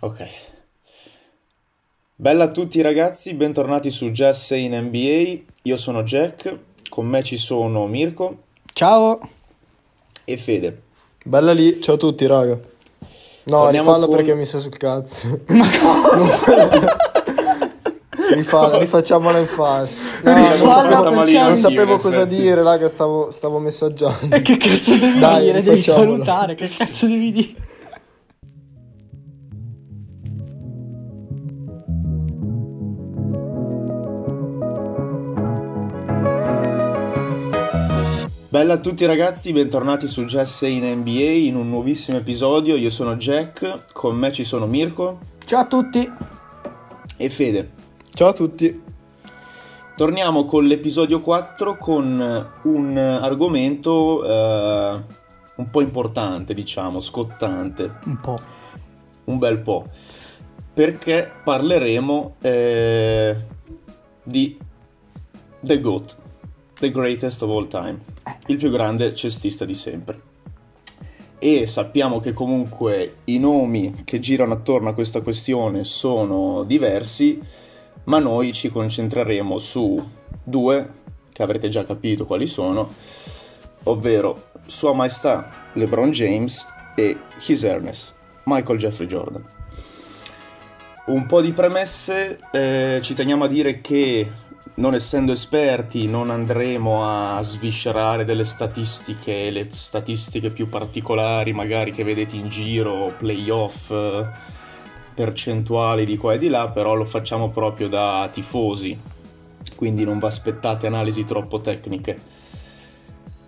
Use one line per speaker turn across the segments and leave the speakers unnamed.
Ok. Bella a tutti ragazzi, bentornati su Jazz in NBA. Io sono Jack, con me ci sono Mirko
Ciao!
e Fede.
Bella lì, ciao a tutti, raga. No,
Torniamo
rifalla
con-
perché mi sta sul cazzo. Ma cosa? Rifalla, rifacciamola in fast. No, non sapevo, cosa
effetti.
dire, raga, stavo, stavo messaggiando.
E che cazzo devi
Dai,
dire? Devi salutare, che cazzo devi dire?
Bella a tutti ragazzi, bentornati su Jazz in NBA in un nuovissimo episodio. Io sono Jack, con me ci sono Mirko
Ciao a tutti!
e Fede.
Ciao a tutti.
Torniamo con l'episodio 4 con un argomento eh, un po' importante, diciamo, scottante.
Un po'.
un bel po', perché parleremo eh, di The GOAT, The Greatest of All Time, il più grande cestista di sempre. E sappiamo che comunque i nomi che girano attorno a questa questione sono diversi, ma noi ci concentreremo su due, che avrete già capito quali sono, ovvero Sua Maestà LeBron James e His Ernest Michael Jeffrey Jordan. Un po' di premesse, eh, ci teniamo a dire che non essendo esperti non andremo a sviscerare delle statistiche, le statistiche più particolari magari che vedete in giro, playoff, eh, percentuali di qua e di là, però lo facciamo proprio da tifosi, quindi non vi aspettate analisi troppo tecniche.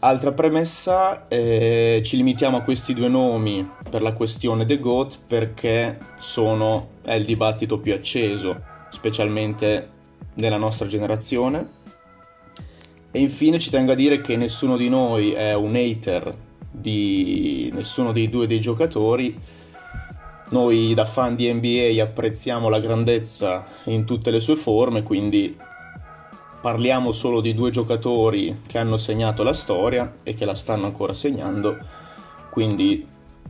Altra premessa, eh, ci limitiamo a questi due nomi per la questione The GOAT perché sono, è il dibattito più acceso, specialmente nella nostra generazione. E infine ci tengo a dire che nessuno di noi è un hater di nessuno dei due dei giocatori. Noi da fan di NBA apprezziamo la grandezza in tutte le sue forme, quindi parliamo solo di due giocatori che hanno segnato la storia e che la stanno ancora segnando, quindi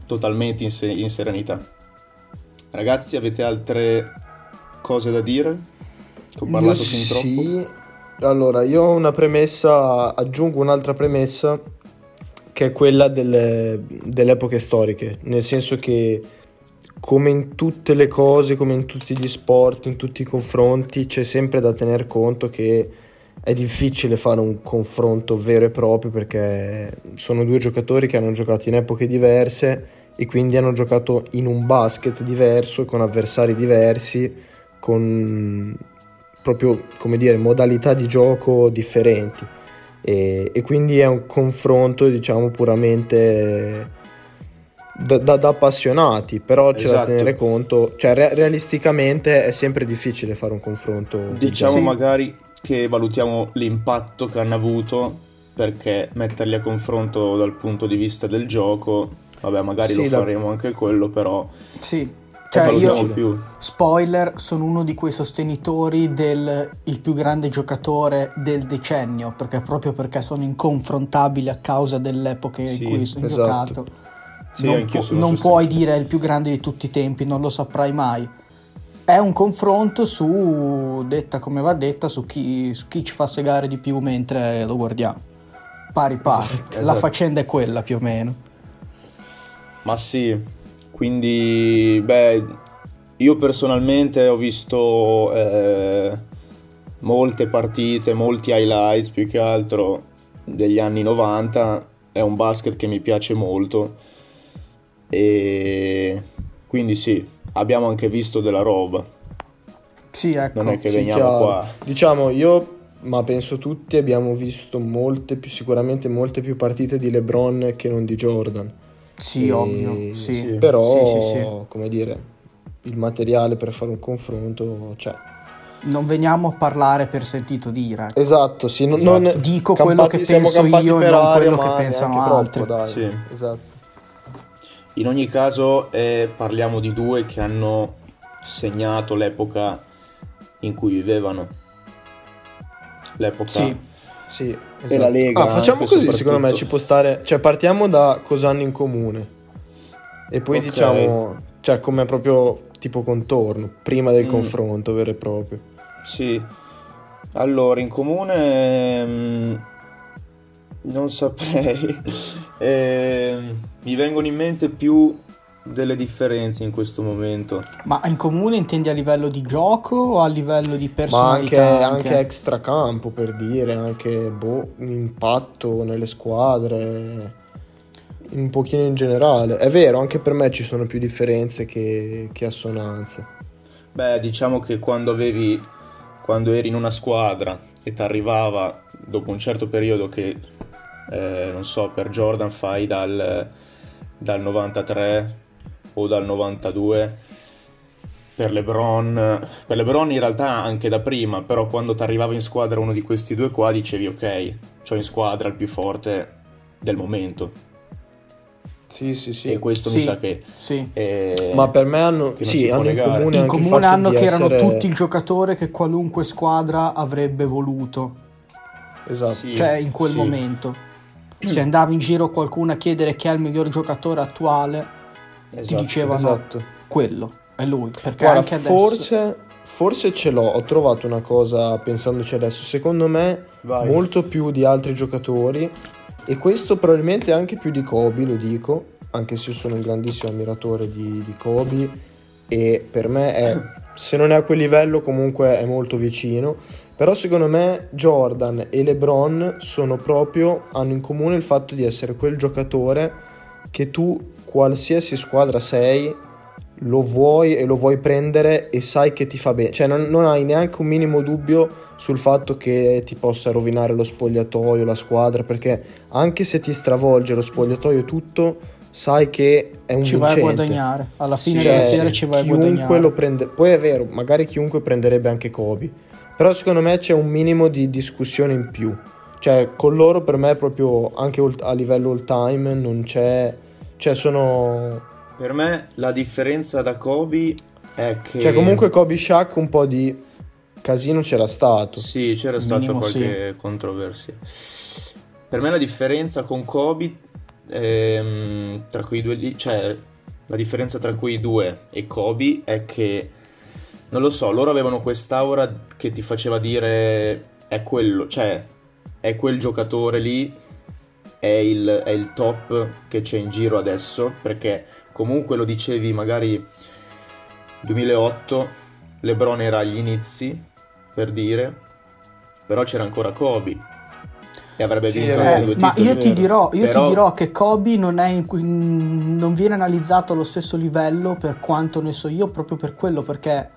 totalmente in, se- in serenità. Ragazzi, avete altre cose da dire? Ho
Io
parlato fin troppo?
sì. Allora, io ho una premessa, aggiungo un'altra premessa che è quella delle, delle epoche storiche, nel senso che come in tutte le cose, come in tutti gli sport, in tutti i confronti, c'è sempre da tener conto che è difficile fare un confronto vero e proprio perché sono due giocatori che hanno giocato in epoche diverse e quindi hanno giocato in un basket diverso, con avversari diversi, con proprio come dire modalità di gioco differenti e, e quindi è un confronto diciamo puramente da, da- da appassionati però c'è da
Esatto.
tenere conto cioè re- realisticamente è sempre difficile fare un confronto
Diciamo
Sì.
magari che valutiamo l'impatto che hanno avuto perché metterli a confronto dal punto di vista del gioco, vabbè magari
Sì,
lo
da-
faremo anche quello, però
Sì.
Cioè,
Cioè, io,
più.
spoiler, sono uno di quei sostenitori del il più grande giocatore del decennio, perché proprio perché sono inconfrontabili a causa delle epoche
Sì,
in cui sono
esatto.
giocato.
Sì,
non pu-
sono
non puoi dire è il più grande di tutti i tempi, non lo saprai mai. È un confronto su, detta come va detta, su chi, su chi ci fa segare di più mentre lo guardiamo. Pari pari.
Esatto,
La
esatto.
faccenda è quella più o meno.
Ma sì, quindi beh, io personalmente ho visto eh, molte partite, molti highlights più che altro degli anni 90, è un basket che mi piace molto e quindi sì, abbiamo anche visto della roba,
Sì, ecco.
non è che
Sì,
veniamo
chiaro.
qua.
diciamo io ma penso tutti abbiamo visto molte più sicuramente molte più partite di LeBron che non di Jordan
Sì,
E-
ovvio. Sì.
sì.
però
Sì, sì, sì.
come dire il materiale per fare un confronto c'è
Non veniamo a parlare per sentito dire. ecco.
Esatto, sì, non,
Esatto.
non-
Dico quello che penso
campati
io e non quello che pensano altri.
Troppo, dai.
Sì.
Esatto.
In ogni caso eh, parliamo di due che hanno segnato l'epoca in cui vivevano. L'epoca
Sì.
Sì,
E la Lega
Ah, facciamo così, secondo me ci può stare, cioè partiamo da cosa hanno in comune e poi
Ok.
diciamo, cioè come proprio tipo contorno, prima del
Mm.
confronto vero e proprio.
Sì, allora in comune mm, non saprei, Ehm, mi vengono in mente più delle differenze in questo momento.
Ma in comune intendi a livello di gioco o a livello di
Ma anche,
personalità?
anche extra campo per dire, anche boh, impatto nelle squadre, un pochino in generale. È vero, anche per me ci sono più differenze che, che assonanze.
Beh, diciamo che quando avevi, quando eri in una squadra e ti arrivava dopo un certo periodo che, eh, non so, per Jordan fai dal, dal 93 o dal 92, per LeBron, per LeBron in realtà anche da prima, però quando ti arrivava in squadra uno di questi due qua dicevi ok, c'ho in squadra il più forte del momento.
Sì, sì, sì.
E questo
Sì.
mi sa che...
Sì.
eh,
Ma per me hanno, sì, hanno in comune
In
anche il
comune
fatto
hanno
di
che erano
essere-
tutti il giocatore che qualunque squadra avrebbe voluto,
Esatto.
Sì,
cioè in quel
sì.
momento. Se andava in giro qualcuno a chiedere chi è il miglior giocatore attuale, ti
Esatto.
dicevano
Esatto.
quello, è lui. Perché
Guarda,
anche adesso...
forse, forse ce l'ho, ho trovato una cosa pensandoci adesso, secondo me
Vai.
molto più di altri giocatori e questo probabilmente anche più di Kobe, lo dico, anche se io sono un grandissimo ammiratore di, di Kobe e per me è, se non è a quel livello comunque è molto vicino, però secondo me Jordan e LeBron sono proprio, hanno in comune il fatto di essere quel giocatore che tu qualsiasi squadra sei lo vuoi e lo vuoi prendere e sai che ti fa bene, cioè non, non hai neanche un minimo dubbio sul fatto che ti possa rovinare lo spogliatoio, la squadra, perché anche se ti stravolge lo spogliatoio tutto, sai che è un
ci vai a
vincente.
guadagnare. Alla fine
Sì,
della
Cioè,
fiera ci vai a
chiunque
guadagnare.
lo prende, poi è vero, magari chiunque prenderebbe anche Kobe, però secondo me c'è un minimo di discussione in più. Cioè, con loro per me proprio anche a livello all time non c'è cioè sono
Per me la differenza da Kobe è che...
cioè comunque Kobe Shaq un po' di casino c'era stato.
Sì, c'era stata
Minimo
qualche controversia. Per me la differenza con Kobe, ehm, tra quei due lì, cioè la differenza tra quei due e Kobe è che, non lo so, loro avevano quest'aura che ti faceva dire è quello, cioè è quel giocatore lì, è il, è il top che c'è in giro adesso, perché comunque lo dicevi magari 2008, LeBron era agli inizi, per dire, però c'era ancora Kobe e avrebbe
Sì,
vinto
è
anche
vero.
due
Eh, ma
titoli.
io ti dirò, io
Però-
ti dirò che Kobe non, è in cui- non viene analizzato allo stesso livello per quanto ne so io, proprio per quello, perché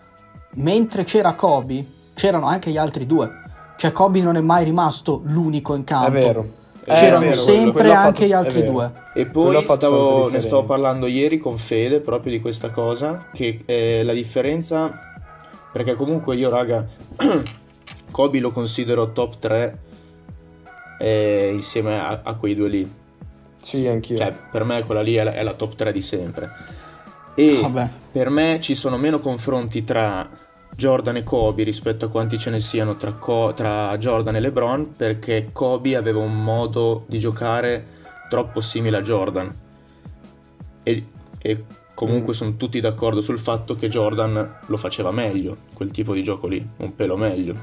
mentre c'era Kobe, c'erano anche gli altri due. Cioè Kobe non è mai rimasto l'unico in
È
campo.
vero.
Eh,
C'erano
vero,
sempre
quello
anche gli altri due.
E poi stavo- ne stavo parlando ieri con Fede proprio di questa cosa, che eh, la differenza, perché comunque io raga, Kobe lo considero top 3 eh, insieme a, a quei due lì.
Sì, anch'io.
Cioè, per me quella lì è la, è la top 3 di sempre. E
Vabbè.
per me ci sono meno confronti tra Jordan e Kobe rispetto a quanti ce ne siano tra, Co- tra Jordan e LeBron, perché Kobe aveva un modo di giocare troppo simile a Jordan. E, e comunque sono tutti d'accordo sul fatto che Jordan lo faceva meglio, quel tipo di gioco lì, un pelo meglio.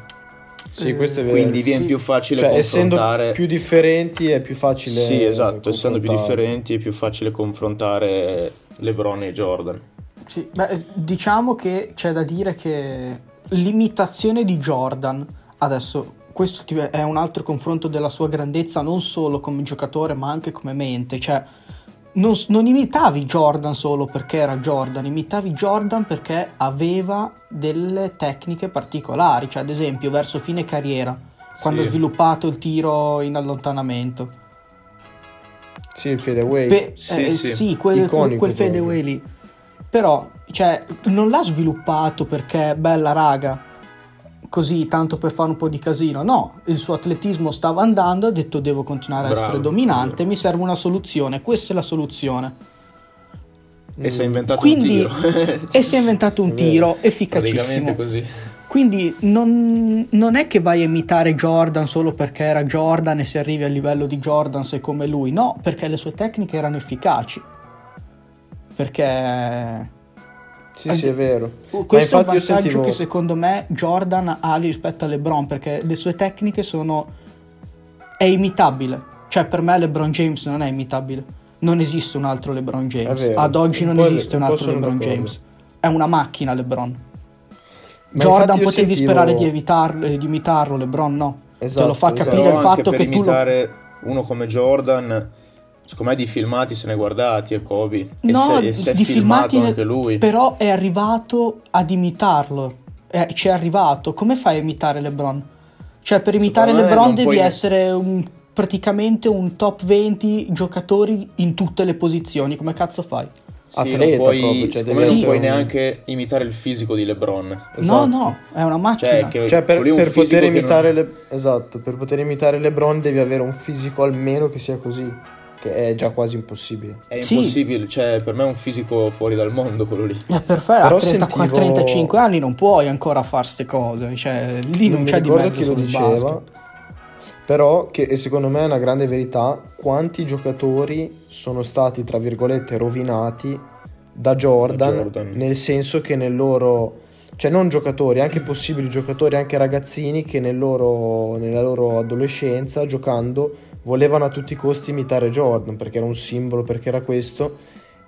sì, questo è vero.
Quindi viene
sì.
più facile
cioè, essendo
confrontare...
più differenti è più facile
Sì, esatto, essendo più differenti è più facile confrontare LeBron e Jordan.
Sì, beh, diciamo che c'è da dire che l'imitazione di Jordan, adesso questo è un altro confronto della sua grandezza non solo come giocatore ma anche come mente, cioè non, non imitavi Jordan solo perché era Jordan, imitavi Jordan perché aveva delle tecniche particolari, cioè ad esempio verso fine carriera, quando ha
Sì.
sviluppato il tiro in allontanamento.
Sì, il fadeaway.
Pe-
Sì,
eh,
sì.
sì, quel,
Iconico
quel fadeaway lì. Però, cioè, non l'ha sviluppato perché bella raga, così tanto per fare un po' di casino. No, il suo atletismo stava andando, ha detto devo continuare a
Bravo,
essere dominante,
vero.
mi serve una soluzione, questa è la soluzione.
E si è inventato
Quindi,
un tiro.
e si è inventato un
È
tiro efficacissimo.
così.
Quindi non, non è che vai a imitare Jordan solo perché era Jordan e se arrivi al livello di Jordan sei come lui, no, perché le sue tecniche erano efficaci. Perché
Sì, sì, è vero.
Questo è un vantaggio
sentivo-
che secondo me Jordan ha rispetto a LeBron perché le sue tecniche sono... è imitabile. Cioè per me LeBron James non è imitabile. Non esiste un altro LeBron James.
Vero.
Ad oggi non esiste un altro LeBron
d'accordo.
James. È una macchina LeBron.
Ma
Jordan potevi
sentivo-
sperare di, evitarlo, di imitarlo, LeBron no. Te
Esatto,
lo fa
esatto.
capire
Però
il fatto che tu lo...
imitare uno come Jordan, secondo me di filmati se ne guardati e Kobe. E
No,
se, e è
di filmati
anche lui.
però è arrivato ad imitarlo. Eh, ci è arrivato. Come fai a imitare LeBron? Cioè, per imitare
Secondo
LeBron devi
puoi-
essere un- praticamente un top 20 giocatori in tutte le posizioni. Come cazzo fai?
Sì,
atleta
non puoi,
proprio, cioè,
me non puoi
un-
neanche imitare il fisico di LeBron.
Esatto.
No, no, è una macchina.
Cioè, che
Cioè, per,
è
per poter
che non-
imitare le... esatto, per poter imitare LeBron devi avere un fisico almeno che sia così, che è già quasi impossibile.
È
Sì.
impossibile, cioè per me è un fisico fuori dal mondo quello lì.
È perfetto,
Però
a 34,
sentivo-
35 anni non puoi ancora fare ste cose. Cioè, lì non,
non
c'è di mezzo
chi lo diceva,
basket.
però che e secondo me è una grande verità, quanti giocatori sono stati, tra virgolette, rovinati da Jordan,
Da Jordan.
nel senso che nel loro... Cioè non giocatori, anche possibili giocatori, anche ragazzini che nel loro- nella loro adolescenza, giocando, volevano a tutti i costi imitare Jordan, perché era un simbolo, perché era questo.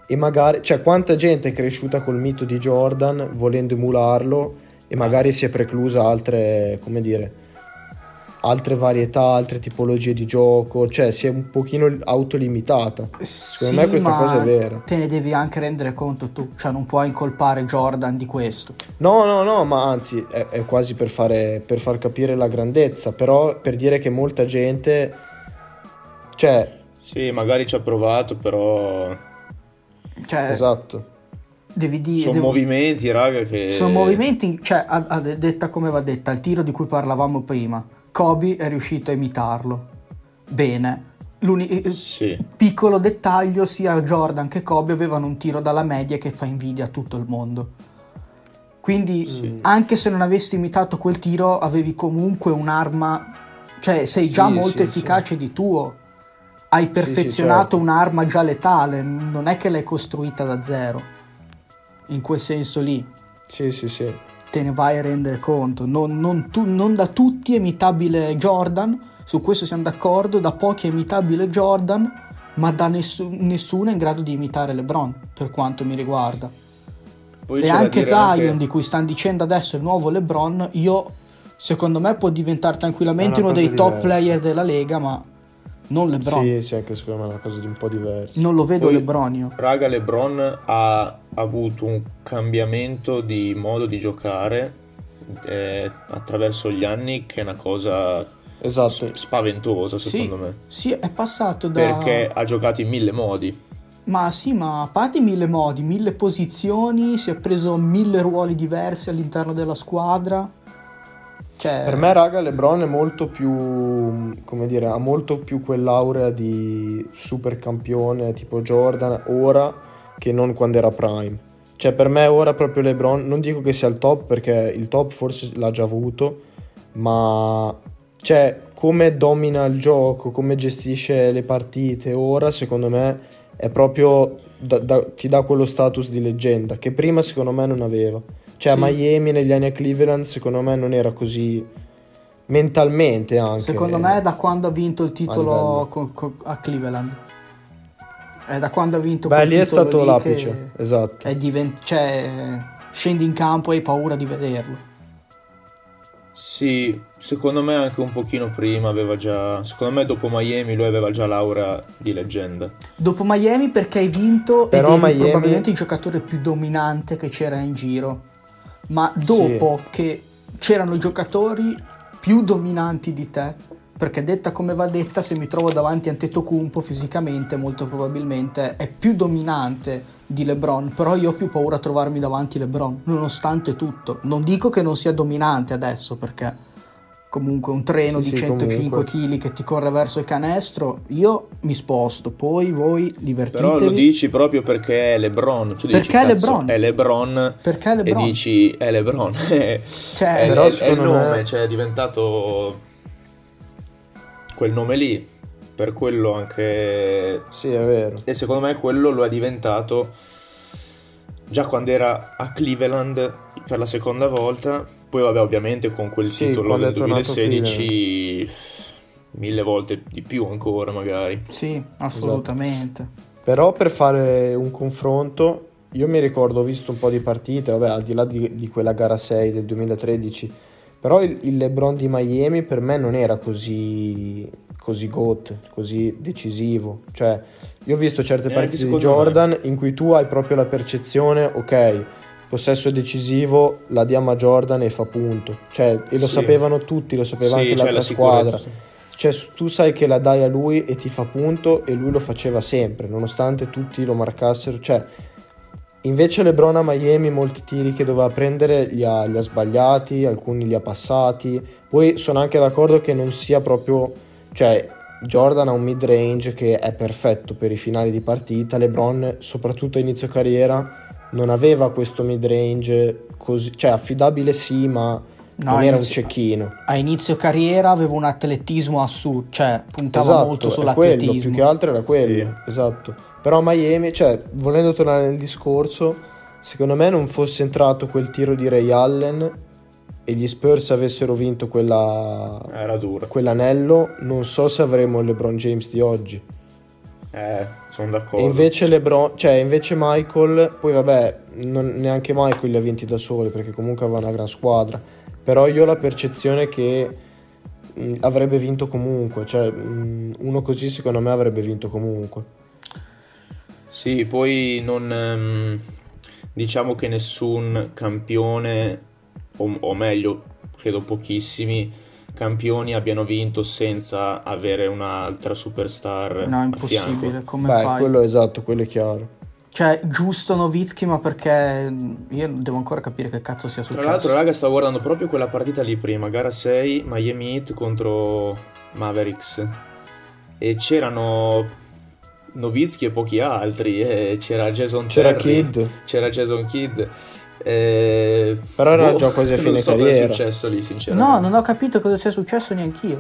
E magari, cioè quanta gente è cresciuta col mito di Jordan volendo emularlo e magari si è preclusa altre, come dire, altre varietà, altre tipologie di gioco, cioè si è un pochino autolimitata. Secondo me questa cosa è vera.
Te ne devi anche rendere conto tu, cioè non puoi incolpare Jordan di questo.
No, no, no, ma anzi è, è quasi per, fare, per far capire la grandezza, però per dire che molta gente, cioè,
Sì, magari ci ha provato, però
Cioè,
esatto,
devi dire...
sono
devo-
movimenti, raga, che...
sono movimenti, cioè, a- a- detta come va detta, il tiro di cui parlavamo prima, Kobe è riuscito a imitarlo. Bene. L'uni-
Sì,
piccolo dettaglio, sia Jordan che Kobe avevano un tiro dalla media che fa invidia a tutto il mondo. Quindi,
Sì.
anche se non avessi imitato quel tiro, avevi comunque un'arma, cioè sei già
Sì,
molto
sì,
efficace di tuo. Hai perfezionato
certo.
un'arma già letale, non è che l'hai costruita da zero. In quel senso lì,
sì, sì, sì.
te ne vai a rendere conto. Non, non tu- non da tutti è imitabile Jordan, su questo siamo d'accordo, da pochi è imitabile Jordan, ma da nessu- nessuno è in grado di imitare LeBron, per quanto mi riguarda.
poi
e anche Zion,
anche-
di cui stanno dicendo adesso il nuovo LeBron, io secondo me può diventare tranquillamente uno dei top
diversa.
player della Lega, ma non LeBron.
Sì, sì, anche secondo me è una cosa di un po' diversa.
Non lo vedo
Poi-
LeBron io.
Raga, LeBron ha avuto un cambiamento di modo di giocare eh, attraverso gli anni che è una cosa
Esatto.
spaventosa
Sì,
secondo me.
sì, è passato da...
Perché ha giocato in mille modi.
Ma sì, ma a parte mille modi, mille posizioni, si è preso mille ruoli diversi all'interno della squadra. Cioè,
Per me, raga, LeBron è molto più, come dire, ha molto più quell'aurea di super campione tipo Jordan ora che non quando era prime. Cioè, per me ora proprio LeBron, non dico che sia il top perché il top forse l'ha già avuto, ma cioè, come domina il gioco, come gestisce le partite ora, secondo me è proprio da- da- ti dà quello status di leggenda che prima secondo me non aveva. Cioè,
Sì.
Miami negli anni a Cleveland, secondo me non era così mentalmente anche.
secondo me è da quando ha vinto il titolo co- co- a Cleveland. È da quando ha vinto
Beh,
quel
lì è stato
lì
l'apice, esatto.
È divent- cioè, scendi in campo e hai paura di vederlo.
Sì, secondo me anche un pochino prima aveva già... Secondo me dopo Miami lui aveva già l'aura di leggenda.
Dopo Miami perché hai vinto
Però
ed eri
Miami-
probabilmente il giocatore più dominante che c'era in giro. Ma dopo che c'erano giocatori più dominanti di te, perché detta come va detta, se mi trovo davanti a Antetokounmpo fisicamente molto probabilmente è più dominante di LeBron, però io ho più paura a trovarmi davanti LeBron, nonostante tutto. Non dico che non sia dominante adesso, perché comunque un treno
Sì,
di
sì,
105
comunque.
kg che ti corre verso il canestro, io mi sposto, poi voi divertitevi.
Però lo dici proprio perché è LeBron. Tu dici,
Perché è
"Cazzo,
LeBron."
È LeBron.
Perché è LeBron?
E dici, è LeBron.
Cioè,
è,
Però
è- è il nome,
me-
cioè è diventato quel nome lì. Per quello anche...
Sì, è vero.
E secondo me quello lo è diventato già quando era a Cleveland per la seconda volta, poi vabbè ovviamente con quel
Sì,
titolo del
è tornato a
2016 mille volte di più ancora magari.
Sì, assolutamente.
Però per fare un confronto, io mi ricordo, ho visto un po' di partite, vabbè, al di là di, di quella gara 6 del 2013, però il, il LeBron di Miami per me non era così, così GOAT, così decisivo. Cioè, io ho visto certe partite di
secondo me.
Jordan in cui tu hai proprio la percezione, ok, possesso decisivo, la diamo a Jordan e fa punto. Cioè, e lo
Sì.
sapevano tutti, lo sapeva
Sì,
anche l'altra
la
squadra. Cioè, tu sai che la dai a lui e ti fa punto e lui lo faceva sempre, nonostante tutti lo marcassero. Cioè, invece LeBron a Miami molti tiri che doveva prendere li ha, li ha sbagliati, alcuni li ha passati. Poi sono anche d'accordo che non sia proprio... Cioè, Jordan ha un mid range che è perfetto per i finali di partita. LeBron, soprattutto a inizio carriera, non aveva questo mid range così... Cioè, affidabile sì, ma
No,
non era un cecchino.
A inizio carriera avevo un atletismo assurdo, cioè puntava
Esatto,
molto
è quello,
sull'atletismo.
più che altro era quello,
Sì.
esatto. Però a Miami, cioè, volendo tornare nel discorso, secondo me non fosse entrato quel tiro di Ray Allen e gli Spurs avessero vinto quella,
Era dura.
quell'anello, non so se avremo il LeBron James di oggi.
Eh, sono
E
d'accordo.
invece LeBron, cioè invece Michael, poi vabbè, non- neanche Michael li ha vinti da soli perché comunque aveva una gran squadra. Però io ho la percezione che mh, avrebbe vinto comunque, cioè mh, uno così secondo me avrebbe vinto comunque.
Sì, poi non ehm, diciamo che nessun campione, o, o meglio, credo pochissimi campioni abbiano vinto senza avere un'altra superstar
No, impossibile, come
Beh,
fai?
quello è esatto, quello è chiaro.
Cioè, giusto Novitsky, ma perché io devo ancora capire che cazzo sia
Tra
successo.
l'altro, raga, stavo guardando proprio quella partita lì prima, gara 6, Miami Heat contro Mavericks. E c'erano Novitsky e pochi altri, e c'era Jason
C'era
Terry,
Kid,
c'era Jason Kidd. Eh,
Però era
boh,
già quasi a fine
non so cosa
carriera.
è successo lì, sinceramente.
no, non ho capito cosa sia successo neanch'io.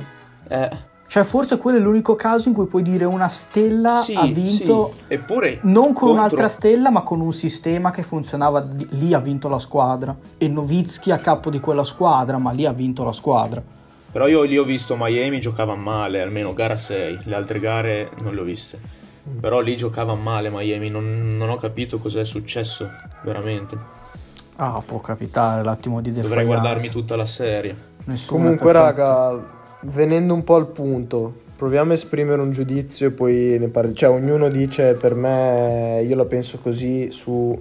Eh,
Cioè, forse quello è l'unico caso in cui puoi dire una stella
sì,
ha vinto
sì. Eppure
non con
contro-
un'altra stella, ma con un sistema che funzionava. Lì ha vinto la squadra. E Novitsky a capo di quella squadra, ma lì ha vinto la squadra.
Però io lì ho visto Miami giocava male, almeno gara 6, le altre gare non le ho viste. Però lì giocava male Miami, non, non ho capito cos'è successo, veramente.
Ah, può capitare l'attimo di
Dovrei
defaiarsi.
guardarmi tutta la serie.
Nessuno
Comunque, raga, venendo un po' al punto, proviamo a esprimere un giudizio e poi ne parliamo. Cioè, ognuno dice per me, io la penso così su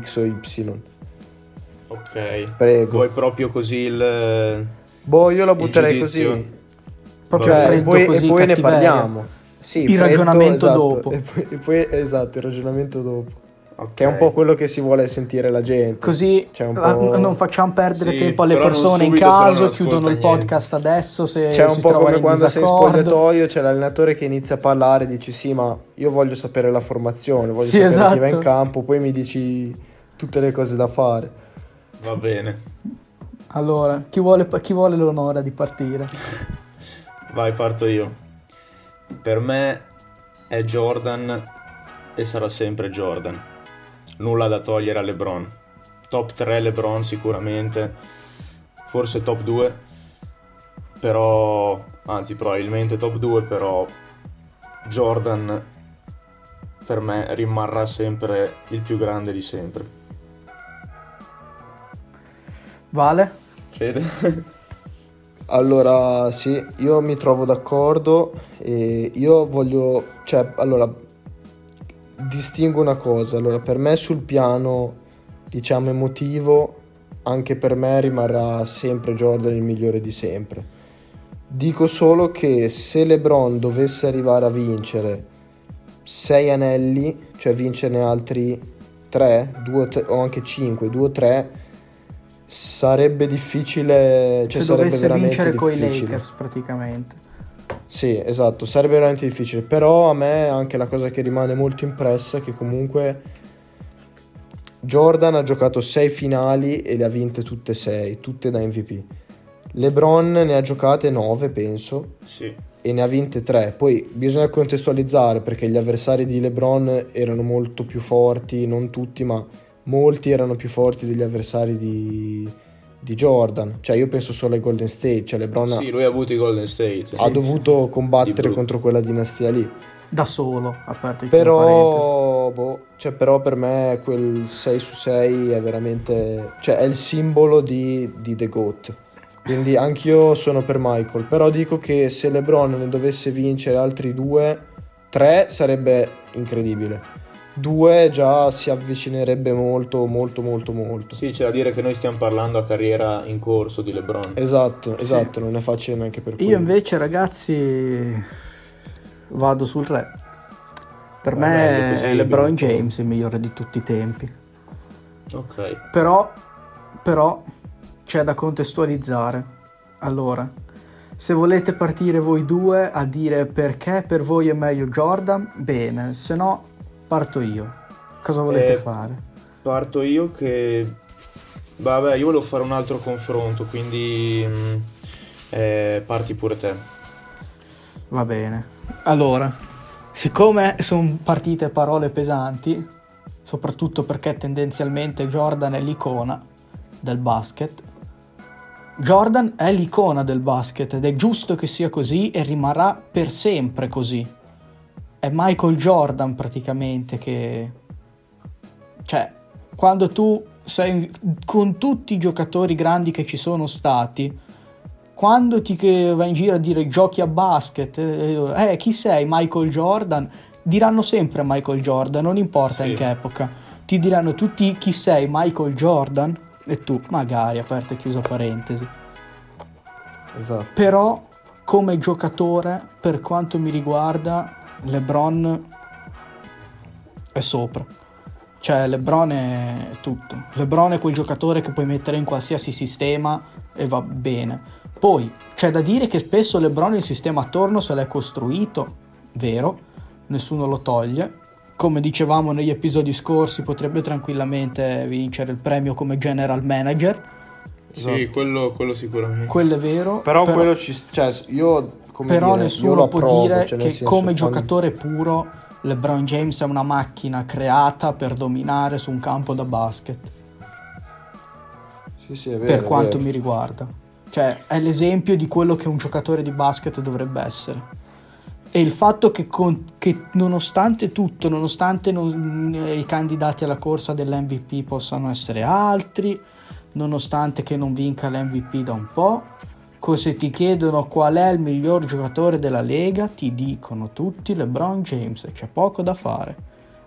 X o Y.
Ok.
Prego.
Vuoi proprio così il...
Boh, io la butterei così.
Proprio
Cioè, e poi,
così,
e poi ne parliamo. Sì,
Il
freddo,
ragionamento
esatto.
dopo.
E poi, e poi- esatto, il ragionamento dopo.
Ok.
Che è un po' quello che si vuole sentire la gente.
Così
un
ah,
po'-
non facciamo perdere
Sì,
tempo alle persone in caso, chiudono il
ascolta niente.
podcast adesso se
C'è un
si
po' come quando sei in
disaccordo.
spogliatoio, c'è l'allenatore che inizia a parlare, dici sì, ma io voglio sapere la formazione, voglio
Sì,
sapere chi va
esatto.
in campo, poi mi dici tutte le cose da fare.
Va bene.
Allora, chi vuole, chi vuole l'onore di partire?
Vai, parto io. Per me è Jordan e sarà sempre Jordan. Nulla da togliere a LeBron. Top 3 LeBron sicuramente. Forse top 2. Però, anzi probabilmente top 2, però Jordan per me rimarrà sempre il più grande di sempre.
Vale?
Fede?
Allora, sì, io mi trovo d'accordo e io voglio, cioè, allora, distingo una cosa, allora, per me sul piano, diciamo, emotivo, anche per me rimarrà sempre Jordan il migliore di sempre. Dico solo che se LeBron dovesse arrivare a vincere 6 anelli, cioè vincerne altri 3, o anche 5, 2 o 3, sarebbe difficile, cioè
Se
sarebbe
dovesse vincere coi
difficile.
Lakers praticamente.
Sì, esatto, sarebbe veramente difficile, però a me anche la cosa che rimane molto impressa è che comunque Jordan ha giocato 6 finali e le ha vinte tutte 6, tutte da MVP. LeBron ne ha giocate 9, penso,
sì.
e ne ha vinte 3. Poi bisogna contestualizzare perché gli avversari di LeBron erano molto più forti, non tutti, ma molti erano più forti degli avversari di, di Jordan. Cioè, io penso solo ai Golden State. Cioè, LeBron
Sì, lui ha avuto i Golden State.
ha dovuto
Di
combattere contro quella dinastia lì.
Da solo, aperto e chiuso parentesi.
Però, boh, cioè, però per me quel 6 su 6 è veramente. cioè, è il simbolo di, di The GOAT. Quindi anch'io sono per Michael. Però dico che se LeBron ne dovesse vincere altri due, tre sarebbe incredibile. Due già si avvicinerebbe molto, molto, molto, molto.
Sì, c'è da dire che noi stiamo parlando a carriera in corso di LeBron.
Esatto,
Sì.
esatto, non è facile neanche per
Io
quello.
invece, ragazzi, vado sul re. Per
Va
me è LeBron James il migliore di tutti i tempi.
Ok.
Però, però c'è da contestualizzare. Allora, se volete partire voi due a dire perché per voi è meglio Jordan, bene, se no parto io. Cosa volete
Eh,
fare?
Parto io che... Vabbè, io volevo fare un altro confronto, quindi... mm, eh, parti pure te.
Va bene. Allora, siccome sono partite parole pesanti, soprattutto perché tendenzialmente Jordan è l'icona del basket, Jordan è l'icona del basket ed è giusto che sia così e rimarrà per sempre così. È Michael Jordan praticamente che... Cioè, quando tu sei con tutti i giocatori grandi che ci sono stati, quando ti vai in giro a dire giochi a basket, eh, eh, chi sei Michael Jordan? Diranno sempre Michael Jordan, non importa
Sì.
in che epoca. Ti diranno tutti chi sei Michael Jordan? E tu, magari, aperta e chiusa parentesi.
Esatto.
Però, come giocatore, per quanto mi riguarda, LeBron è sopra. Cioè, LeBron è tutto. LeBron è quel giocatore che puoi mettere in qualsiasi sistema e va bene. Poi, c'è da dire che spesso LeBron il sistema attorno se l'è costruito, vero, nessuno lo toglie. Come dicevamo negli episodi scorsi, potrebbe tranquillamente vincere il premio come general manager.
Esatto.
Sì, quello, quello sicuramente.
Quello è vero.
Però, quello ci... Cioè, io...
Però
dire,
nessuno può
approvo,
dire
cioè,
che come
quando-
giocatore puro LeBron James è una macchina creata per dominare su un campo da basket,
Sì, sì, è vero,
per quanto mi riguarda. Cioè, è l'esempio di quello che un giocatore di basket dovrebbe essere. E il fatto che, con- che nonostante tutto, nonostante non- i candidati alla corsa dell'MVP possano essere altri, nonostante che non vinca l'MVP da un po', se ti chiedono qual è il miglior giocatore della Lega, ti dicono tutti LeBron James, c'è poco da fare.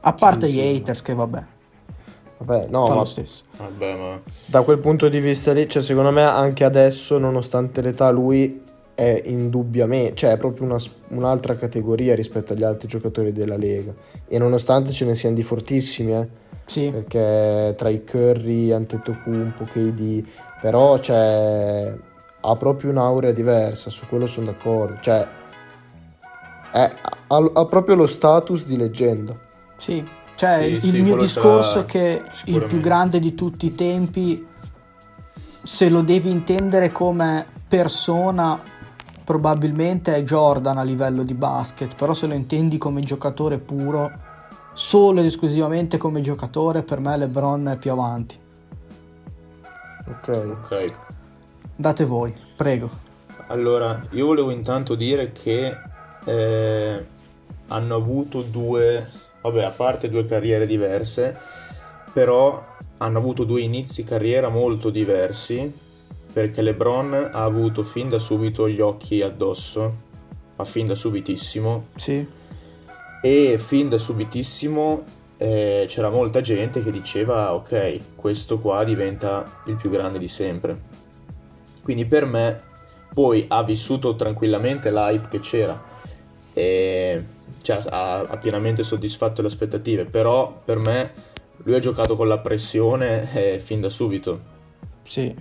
A parte
Sì,
gli
sì.
haters che vabbè,
Vabbè, no,
fa
ma
lo stesso.
Vabbè, ma...
da quel punto di vista lì, cioè, secondo me anche adesso, nonostante l'età, lui è indubbiamente, cioè è proprio una un'altra categoria rispetto agli altri giocatori della Lega. E nonostante ce ne siano di fortissimi, eh,
Sì,
perché tra i Curry, Antetokounmpo, KD, però cioè, ha proprio un'aurea diversa, su quello sono d'accordo. Cioè, è- ha, ha proprio lo status di leggenda.
Sì, cioè
Sì,
il
sì,
mio discorso è che il più grande di tutti i tempi, se lo devi intendere come persona, probabilmente è Jordan a livello di basket, però se lo intendi come giocatore puro, solo ed esclusivamente come giocatore, per me LeBron è più avanti.
Ok.
Ok.
Date voi, prego.
Allora, io volevo intanto dire che eh, hanno avuto due, vabbè, a parte due carriere diverse, però hanno avuto due inizi carriera molto diversi, perché LeBron ha avuto fin da subito gli occhi addosso, ma fin da subitissimo,
Sì,
e fin da subitissimo eh, c'era molta gente che diceva ok, questo qua diventa il più grande di sempre. Quindi per me poi ha vissuto tranquillamente l'hype che c'era e cioè, ha, ha pienamente soddisfatto le aspettative, però per me lui ha giocato con la pressione eh, fin da subito.
sì,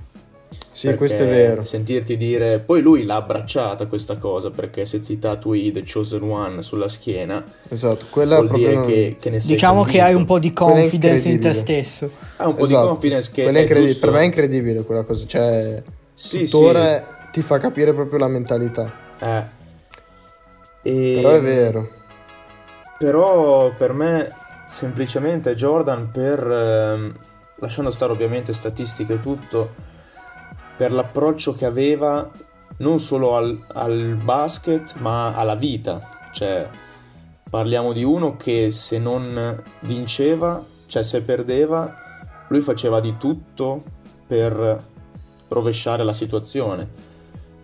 Sì,
Perché
questo è vero.
Sentirti dire, poi lui l'ha abbracciata questa cosa, perché se ti tatui The Chosen One sulla schiena,
Esatto, quella
vuol dire
non-
che, che ne sei
diciamo che hai un po' di confidence in te stesso.
Ha un po'
Esatto,
di confidence che
è
è.
Per me è incredibile quella cosa, cioè
Sì,
tuttora ti fa capire proprio la mentalità.
sì. Eh. E-
Però è vero.
Però per me semplicemente Jordan per, ehm, lasciando stare ovviamente statistiche e tutto, per l'approccio che aveva non solo al, al basket ma alla vita. Cioè, parliamo di uno che se non vinceva, cioè se perdeva, lui faceva di tutto per rovesciare la situazione.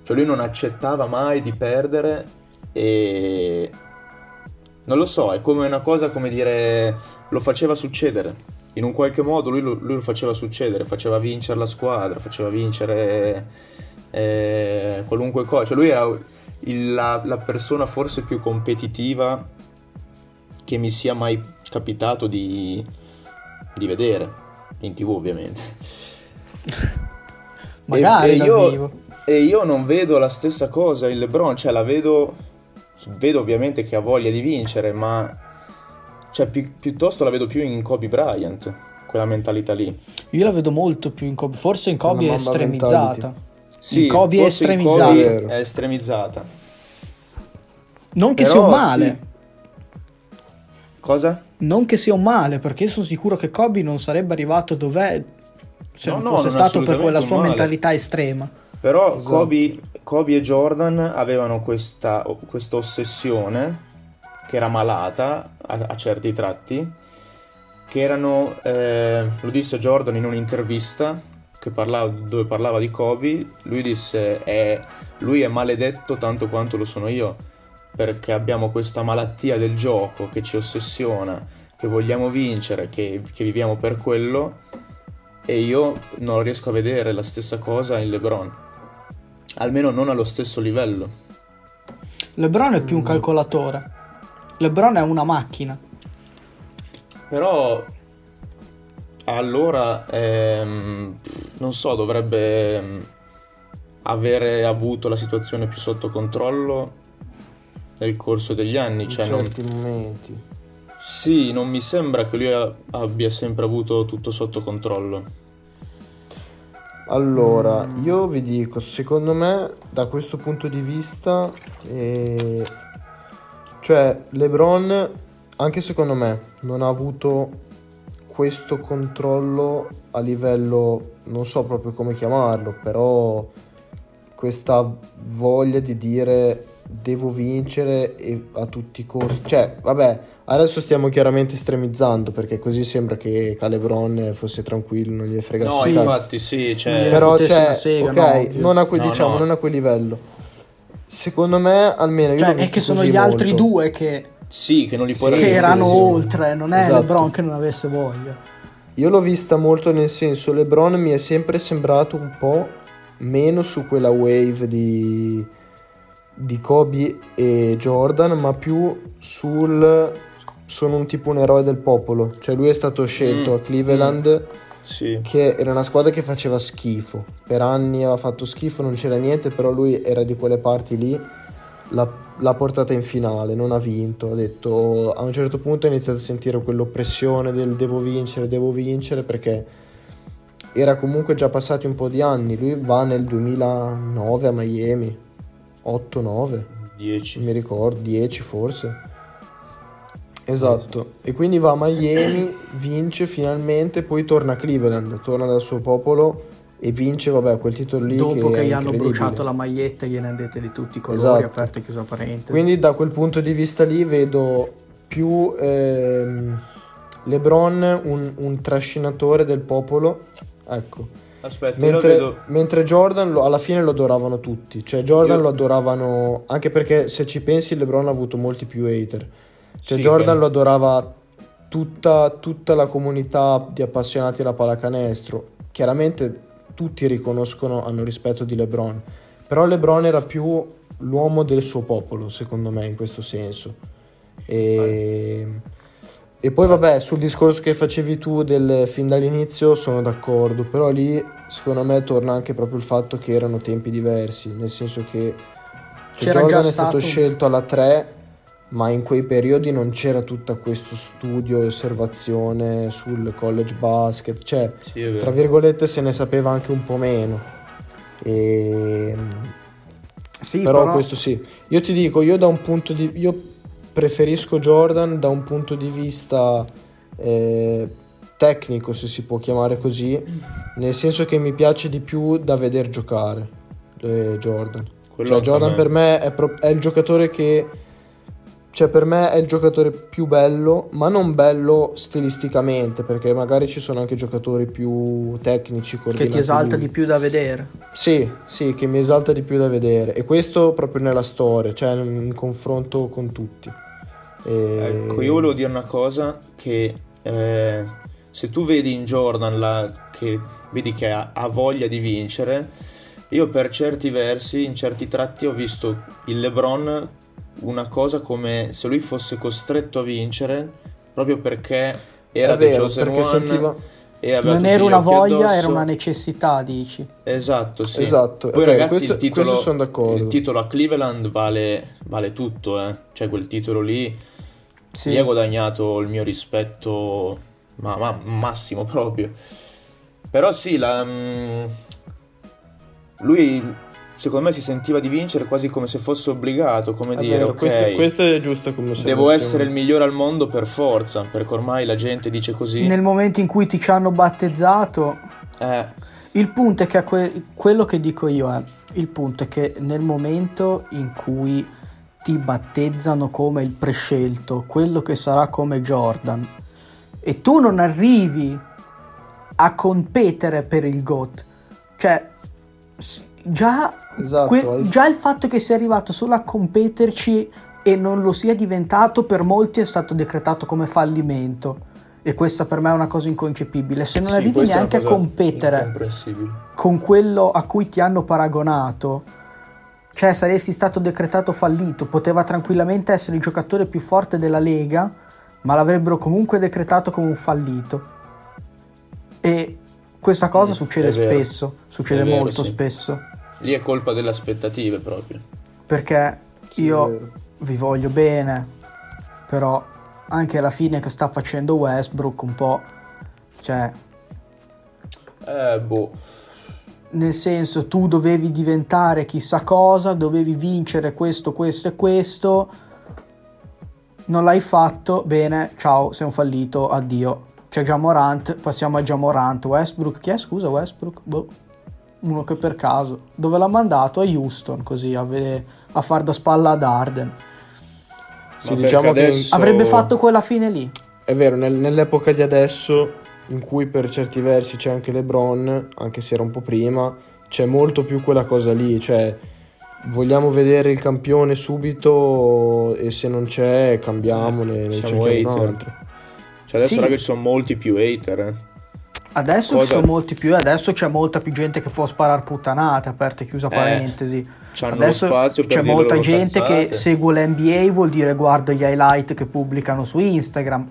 Cioè lui non accettava mai di perdere e non lo so, è come una cosa come dire lo faceva succedere. In un qualche modo lui, lui lo faceva succedere, faceva vincere la squadra, faceva vincere eh, qualunque cosa. Cioè lui era il, la, la persona forse più competitiva che mi sia mai capitato di, di vedere, in tv ovviamente.
Magari
e, e, io,
vivo.
e io non vedo la stessa cosa in LeBron, cioè la vedo, vedo ovviamente che ha voglia di vincere, ma cioè, pi- piuttosto la vedo più in Kobe Bryant, quella mentalità lì.
Io la vedo molto più in Kobe, forse in Kobe è estremizzata.
mentality.
Sì,
in Kobe è estremizzata.
Kobe è estremizzata.
Non che
Però,
sia un male.
Cosa?
Non che sia un male, perché io sono sicuro che Kobe non sarebbe arrivato dov'è se
No,
non
no,
fosse
non è
stato per quella sua
male.
mentalità estrema.
Però
Esatto.
Kobe, Kobe e Jordan avevano questa, questa ossessione che era malata a, a certi tratti, che erano, eh, lo disse Jordan in un'intervista che parlava- dove parlava di Kobe, lui disse è, lui è maledetto tanto quanto lo sono io, perché abbiamo questa malattia del gioco che ci ossessiona, che vogliamo vincere, che, che viviamo per quello, e io non riesco a vedere la stessa cosa in LeBron. Almeno non allo stesso livello.
LeBron è
Mm.
più un calcolatore. LeBron è una macchina.
Però allora ehm, non so, dovrebbe ehm, avere avuto la situazione più sotto controllo nel corso degli anni.
in
Cioè, non-
certi momenti.
Sì, non mi sembra che lui abbia sempre avuto tutto sotto controllo.
Allora, io vi dico, secondo me, da questo punto di vista, eh, cioè LeBron, anche secondo me, non ha avuto questo controllo a livello, non so proprio come chiamarlo, però questa voglia di dire devo vincere a tutti i costi. Cioè, vabbè, adesso stiamo chiaramente estremizzando perché così sembra che Calebron fosse tranquillo, non gli frega
No, infatti, sì, cioè,
Però cioè,
sega,
ok,
no,
non a quel,
No,
diciamo,
no.
non a quel livello. Secondo me, almeno io
Cioè,
l'ho
è che sono gli altri
molto.
due che,
sì, che non li puoi
Sì,
che
sì,
erano
sì.
oltre, non è
Esatto.
LeBron che non avesse voglia.
Io l'ho vista molto nel senso, LeBron mi è sempre sembrato un po' meno su quella wave di, di Kobe e Jordan, ma più sul sono un tipo un eroe del popolo. Cioè lui è stato scelto
Mm,
a Cleveland
Sì.
che era una squadra che faceva schifo. Per anni aveva fatto schifo, non c'era niente, però lui era di quelle parti lì, l'ha, l'ha portata in finale, non ha vinto. Ha detto, a un certo punto ha iniziato a sentire quell'oppressione del devo vincere, devo vincere, perché era comunque già passati un po' di anni. Lui va nel 2009 a Miami, 8-9, non
10.
mi ricordo, 10 forse. Esatto, e quindi va a Miami, vince finalmente, poi torna a Cleveland, torna dal suo popolo e vince, vabbè, quel titolo lì
Dopo che,
è
gli hanno bruciato la maglietta, gliene hanno dette di tutti i colori,
Esatto.
aperta e chiusa parentesi.
Quindi da quel punto di vista lì vedo più ehm, LeBron un, un trascinatore del popolo, ecco.
Aspetta, io lo
Mentre,
vedo...
mentre Jordan lo- alla fine lo adoravano tutti, cioè Jordan
Io-
lo adoravano anche perché se ci pensi LeBron ha avuto molti più hater, cioè
Sì,
Jordan
che-
lo adorava tutta, tutta la comunità di appassionati alla pallacanestro, chiaramente tutti riconoscono, hanno rispetto di LeBron, però LeBron era più l'uomo del suo popolo secondo me in questo senso. E, e poi vabbè, sul discorso che facevi tu del fin dall'inizio sono d'accordo, però lì secondo me torna anche proprio il fatto che erano tempi diversi, nel senso che
C'era
Jordan è stato
stato-
scelto alla 3, ma in quei periodi non c'era tutto questo studio e osservazione sul college basket, cioè
Sì,
tra virgolette se ne sapeva anche un po' meno. E...
sì,
però,
però,
questo sì. Io ti dico, io da un punto di io preferisco Jordan da un punto di vista eh, tecnico, se si può chiamare così, nel senso che mi piace di più da vedere giocare eh, Jordan.
Quello
Cioè, Jordan
me.
per me è, pro- è il giocatore che. Cioè, per me è il giocatore più bello, ma non bello stilisticamente, perché magari ci sono anche giocatori più tecnici.
Che ti esalta di più da vedere.
Sì, sì, che mi esalta di più da vedere. E questo proprio nella storia, cioè in confronto con tutti. E-
Ecco, io volevo dire una cosa che eh, se tu vedi in Jordan la, che vedi che ha, ha voglia di vincere, io per certi versi, in certi tratti ho visto il LeBron una cosa come se lui fosse costretto a vincere proprio perché era
È
The
vero,
Chosen
perché sentiva...
e aveva
Non era una voglia,
addosso.
era una necessità, dici.
Esatto, sì.
Esatto,
Poi
vero,
ragazzi
questo-
il titolo,
questo sono d'accordo.
il titolo a Cleveland vale, vale tutto, eh. Cioè quel titolo lì
Sì.
gli ha guadagnato il mio rispetto ma, ma- massimo proprio. Però sì, la, mm, lui secondo me si sentiva di vincere quasi come se fosse obbligato, come
È
dire,
vero,
ok,
questo, questo è giusto come
devo essere il migliore al mondo per forza, perché ormai la gente dice così.
Nel momento in cui ti ci hanno battezzato,
Eh,
il punto è che que- quello che dico io è, il punto è che nel momento in cui ti battezzano come il prescelto, quello che sarà come Jordan, e tu non arrivi a competere per il GOAT, cioè già,
Esatto,
que- già il fatto che sia arrivato solo a competerci e non lo sia diventato per molti è stato decretato come fallimento. E questa per me è una cosa inconcepibile. Se non
sì,
arrivi neanche a competere con quello a cui ti hanno paragonato, cioè saresti stato decretato fallito, poteva tranquillamente essere il giocatore più forte della Lega, ma l'avrebbero comunque decretato come un fallito. E questa cosa succede spesso, succede
vero,
molto
sì.
spesso,
Lì è colpa delle aspettative proprio.
perché
Sì,
io vi voglio bene, però anche alla fine che sta facendo Westbrook un po', cioè
Eh, boh.
nel senso tu dovevi diventare chissà cosa, dovevi vincere questo, questo e questo, non l'hai fatto, bene, ciao, sei un fallito, addio. C'è già Morant, passiamo a già Morant, Westbrook, chi è scusa Westbrook? Boh, uno che per caso, dove l'ha mandato? A Houston, così, a, vedere- a far da spalla ad Arden.
Sì, diciamo che
adesso-
Avrebbe fatto quella fine lì.
è vero, nel- nell'epoca di adesso, in cui per certi versi c'è anche LeBron, anche se era un po' prima, c'è molto più quella cosa lì, cioè vogliamo vedere il campione subito e se non c'è cambiamo, ne, ne cerchiamo un altro.
Cioè adesso
Sì.
raga ci sono molti più hater. eh.
Adesso
Cosa-
ci sono molti più, adesso c'è molta più gente che può sparare puttanate, aperta e chiusa
Eh,
parentesi.
C'hanno
Adesso
spazio per
c'è molta gente
cazzate.
che segue l'NBA, vuol dire guardo gli highlight che pubblicano su Instagram.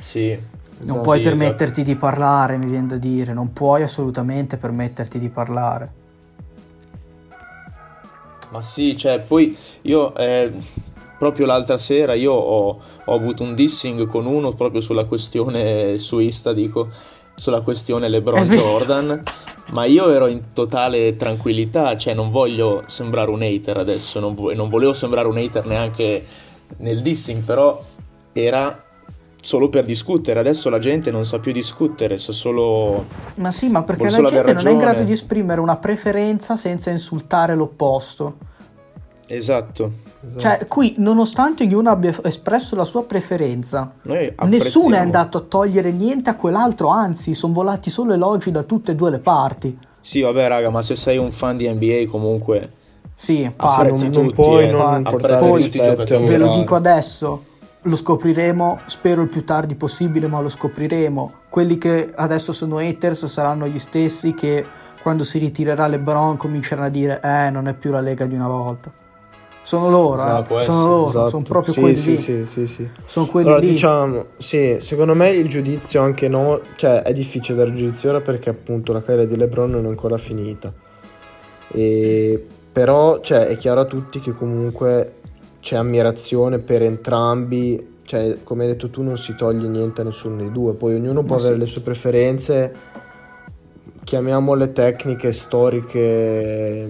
Sì.
Non
Esatto,
puoi permetterti di parlare, mi viene da dire, non puoi assolutamente permetterti di parlare.
Ma sì, cioè, poi io eh, proprio l'altra sera io ho, ho avuto un dissing con uno proprio sulla questione su Insta, dico, sulla questione LeBron. Jordan, ma io ero in totale tranquillità, cioè non voglio sembrare un hater adesso, non, vo- non volevo sembrare un hater neanche nel dissing, però era solo per discutere, adesso la gente non sa più discutere, sa solo...
Ma sì, ma perché la gente non è in grado di esprimere una preferenza senza insultare l'opposto.
Esatto.
Esatto.
Cioè, qui, nonostante ognuno abbia espresso la sua preferenza, Nessuno è andato a togliere niente a quell'altro, anzi, sono volati solo elogi da tutte e due le parti.
Sì, vabbè, raga, ma se sei un fan di NBA comunque
Sì,
apprezzi
non,
tutti,
puoi
eh.
non portare
tutti i
rispetto.
Ve lo dico adesso, lo scopriremo, spero il più tardi possibile, ma lo scopriremo. Quelli che adesso sono haters saranno gli stessi che quando si ritirerà LeBron cominceranno a dire eh, non è più la Lega di una volta. Sono loro,
Esatto,
eh. sono loro,
Esatto.
sono proprio
Sì,
quelli
sì,
lì.
sì, sì, sì.
Sono quelli
Allora,
lì.
diciamo, sì, secondo me il giudizio anche no, cioè è difficile dare giudizio ora perché appunto la carriera di LeBron non è ancora finita. E, però, cioè, è chiaro a tutti che comunque c'è ammirazione per entrambi, cioè, come hai detto tu, non si toglie niente a nessuno dei due, poi ognuno può
Ma
avere
sì.
le sue preferenze, chiamiamole tecniche, storiche,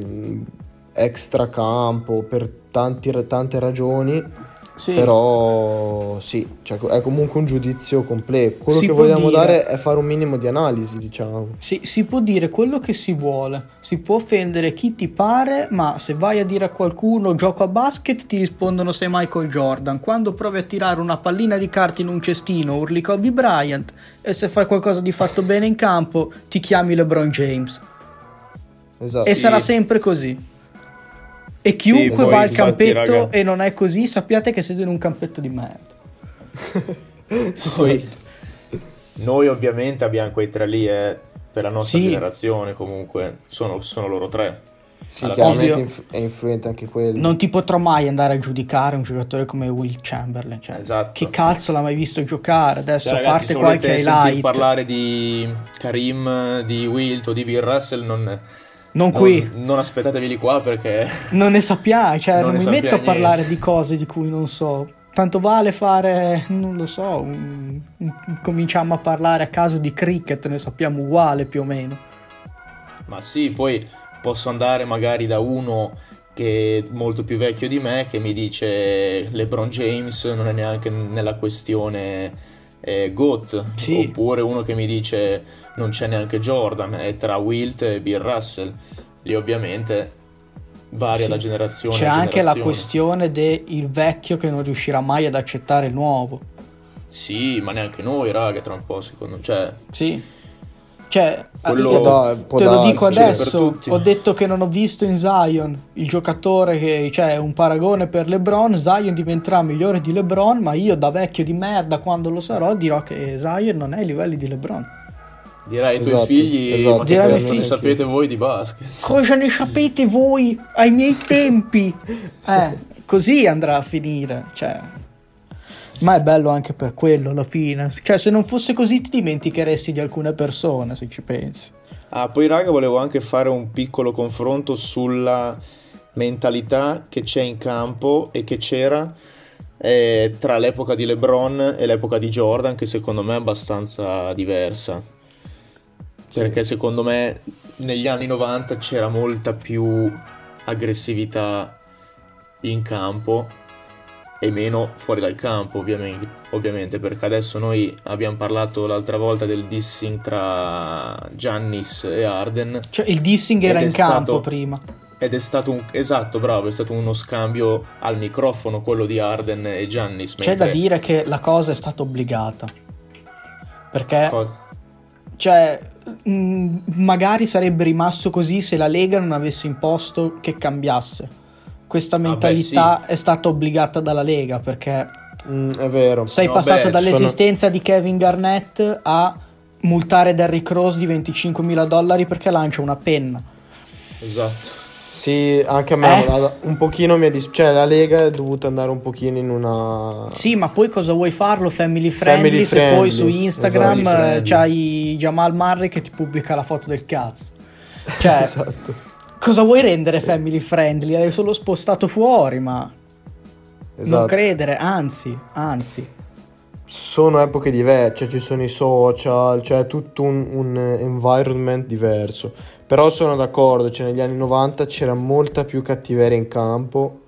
mh, extra campo, per tanti- tante ragioni.
Sì.
Però sì, cioè, è comunque un giudizio completo. Quello
Si
che vogliamo
dire-
dare è fare un minimo di analisi, diciamo.
Si, si può dire quello che si vuole, si può offendere chi ti pare, ma se vai a dire a qualcuno gioco a basket ti rispondono sei Michael Jordan. Quando provi a tirare una pallina di carta in un cestino urli Kobe Bryant e se fai qualcosa di fatto bene in campo ti chiami LeBron James.
Esatto.
E
Sì.
sarà sempre così. E chiunque
poi,
va al campetto
raga.
e non è così, sappiate che siete in un campetto di merda.
Poi, noi ovviamente abbiamo quei tre lì, eh, per la nostra
Sì.
generazione comunque, sono, sono loro tre.
Sì,
alla
chiaramente inf- è influente anche quello.
Non ti potrò mai andare a giudicare un giocatore come Will Chamberlain. Cioè,
Esatto.
Che cazzo l'ha mai visto giocare? Adesso,
Cioè,
a
ragazzi,
parte qualche highlight,
parlare di Karim, di Wilt o di Bill Russell, non,
non
non-
qui.
non aspettatevi lì qua perché
Non ne sappiamo, cioè
Non
non, mi metto a parlare
niente.
di cose di cui non so. Tanto vale fare, non lo so, un- un- cominciamo a parlare a caso di cricket, ne sappiamo uguale più o meno.
Ma sì, poi posso andare magari da uno che è molto più vecchio di me che mi dice LeBron James non è neanche nella questione eh, GOAT,
Sì.
oppure uno che mi dice non c'è neanche Jordan, è tra Wilt e Bill Russell. Lì ovviamente varia
Sì.
da generazione
C'è anche la
generazione.
questione del vecchio che non riuscirà mai ad accettare il nuovo.
Sì, ma neanche noi, raga, tra un po', secondo me. Cioè,
Sì. Cioè,
Quello-
da- può
te lo dico adesso, ho detto che non ho visto in Zion il giocatore che, cioè, un paragone per LeBron, Zion diventerà migliore di LeBron, ma io da vecchio di merda, quando lo sarò, dirò che Zion non è ai livelli di LeBron.
direi ai tuoi
Esatto,
figli,
esatto,
ma che
Direi ai
cazzo
miei
ne sapete voi di basket?
Cosa ne sapete voi ai miei tempi? Eh, così andrà a finire, cioè. Ma è bello anche per quello alla fine. Cioè, se non fosse così ti dimenticheresti di alcune persone, se ci pensi.
Ah, poi raga, volevo anche fare un piccolo confronto sulla mentalità che c'è in campo e che c'era eh, tra l'epoca di LeBron e l'epoca di Jordan, che secondo me è abbastanza diversa. Perché secondo me negli anni 90 c'era molta più aggressività in campo e meno fuori dal campo, ovviamente, ovviamente, perché adesso noi abbiamo parlato l'altra volta del dissing tra Giannis e Arden
Cioè, il dissing era in campo
stato-
prima.
ed è stato un esatto, bravo, è stato uno scambio al microfono quello di Arden e Giannis,
C'è da dire che la cosa è stata obbligata. Perché,
Co-
cioè, mh, magari sarebbe rimasto così se la Lega non avesse imposto che cambiasse. Questa
beh,
mentalità è stata obbligata dalla Lega perché
Mm, è vero.
sei
No,
passato
beh,
dall'esistenza di Kevin Garnett a multare Derrick Rose di 25 dollari perché lancia una penna.
Esatto.
Sì, anche a me
Eh?
un pochino mi è dis- cioè la Lega è dovuta andare un pochino in una
Sì, ma poi cosa vuoi farlo? Family friendly,
Family
se poi su Instagram
esatto,
eh,
friendly.
c'hai Jamal Murray che ti pubblica la foto del cazzo. Cioè,
Esatto.
Cosa vuoi rendere family friendly? L'hai solo spostato fuori, ma non
Esatto.
credere, anzi, anzi.
Sono epoche diverse, cioè ci sono i social, cioè tutto un, un environment diverso. Però sono d'accordo, cioè negli anni 90 c'era molta più cattiveria in campo,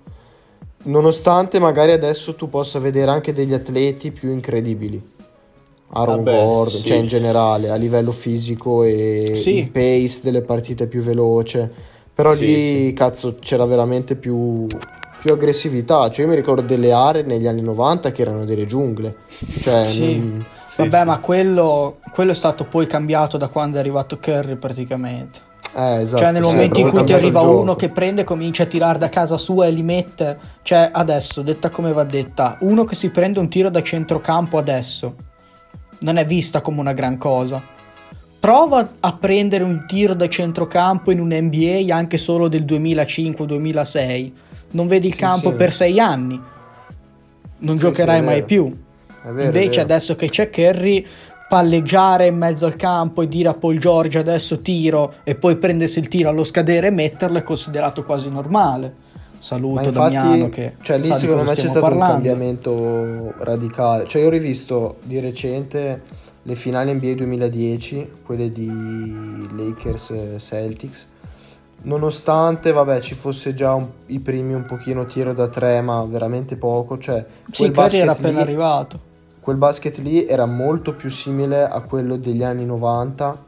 nonostante magari adesso tu possa vedere anche degli atleti più incredibili. Aaron
Vabbè,
Gordon,
sì.
cioè in generale, a livello fisico e
Sì.
il pace delle partite più veloce. Però
Sì,
lì,
sì.
cazzo, c'era veramente più, più aggressività. Cioè io mi ricordo delle aree negli anni 90 che erano delle giungle. Cioè,
Sì.
non-
Sì,
Vabbè,
sì.
ma quello, quello è stato poi cambiato da quando è arrivato Curry praticamente.
Eh, esatto,
cioè, nel
sì,
momento in cui ti arriva uno che prende, comincia a tirare da casa sua e li mette. Cioè, adesso, detta come va detta, uno che si prende un tiro da centrocampo adesso non è vista come una gran cosa. Prova a prendere un tiro da centrocampo in un NBA anche solo del 2005-2006. Non vedi il
Sì,
campo
sì.
per sei anni. Non
Sì,
giocherai mai più.
Vero,
Invece adesso che c'è Kerry, palleggiare in mezzo al campo e dire a Paul George adesso tiro e poi prendersi il tiro allo scadere e metterlo è considerato quasi normale.
Ma
Saluto
infatti,
Damiano che
cioè lì secondo me c'è stato un
parlando.
cambiamento radicale. Cioè io ho rivisto di recente le finali NBA 2010, quelle di Lakers Celtics nonostante vabbè ci fosse già un- i primi un pochino tiro da tre ma veramente poco cioè
Sì,
quel
Curry era appena
lì-
arrivato.
quel basket lì era molto più simile a quello degli anni 90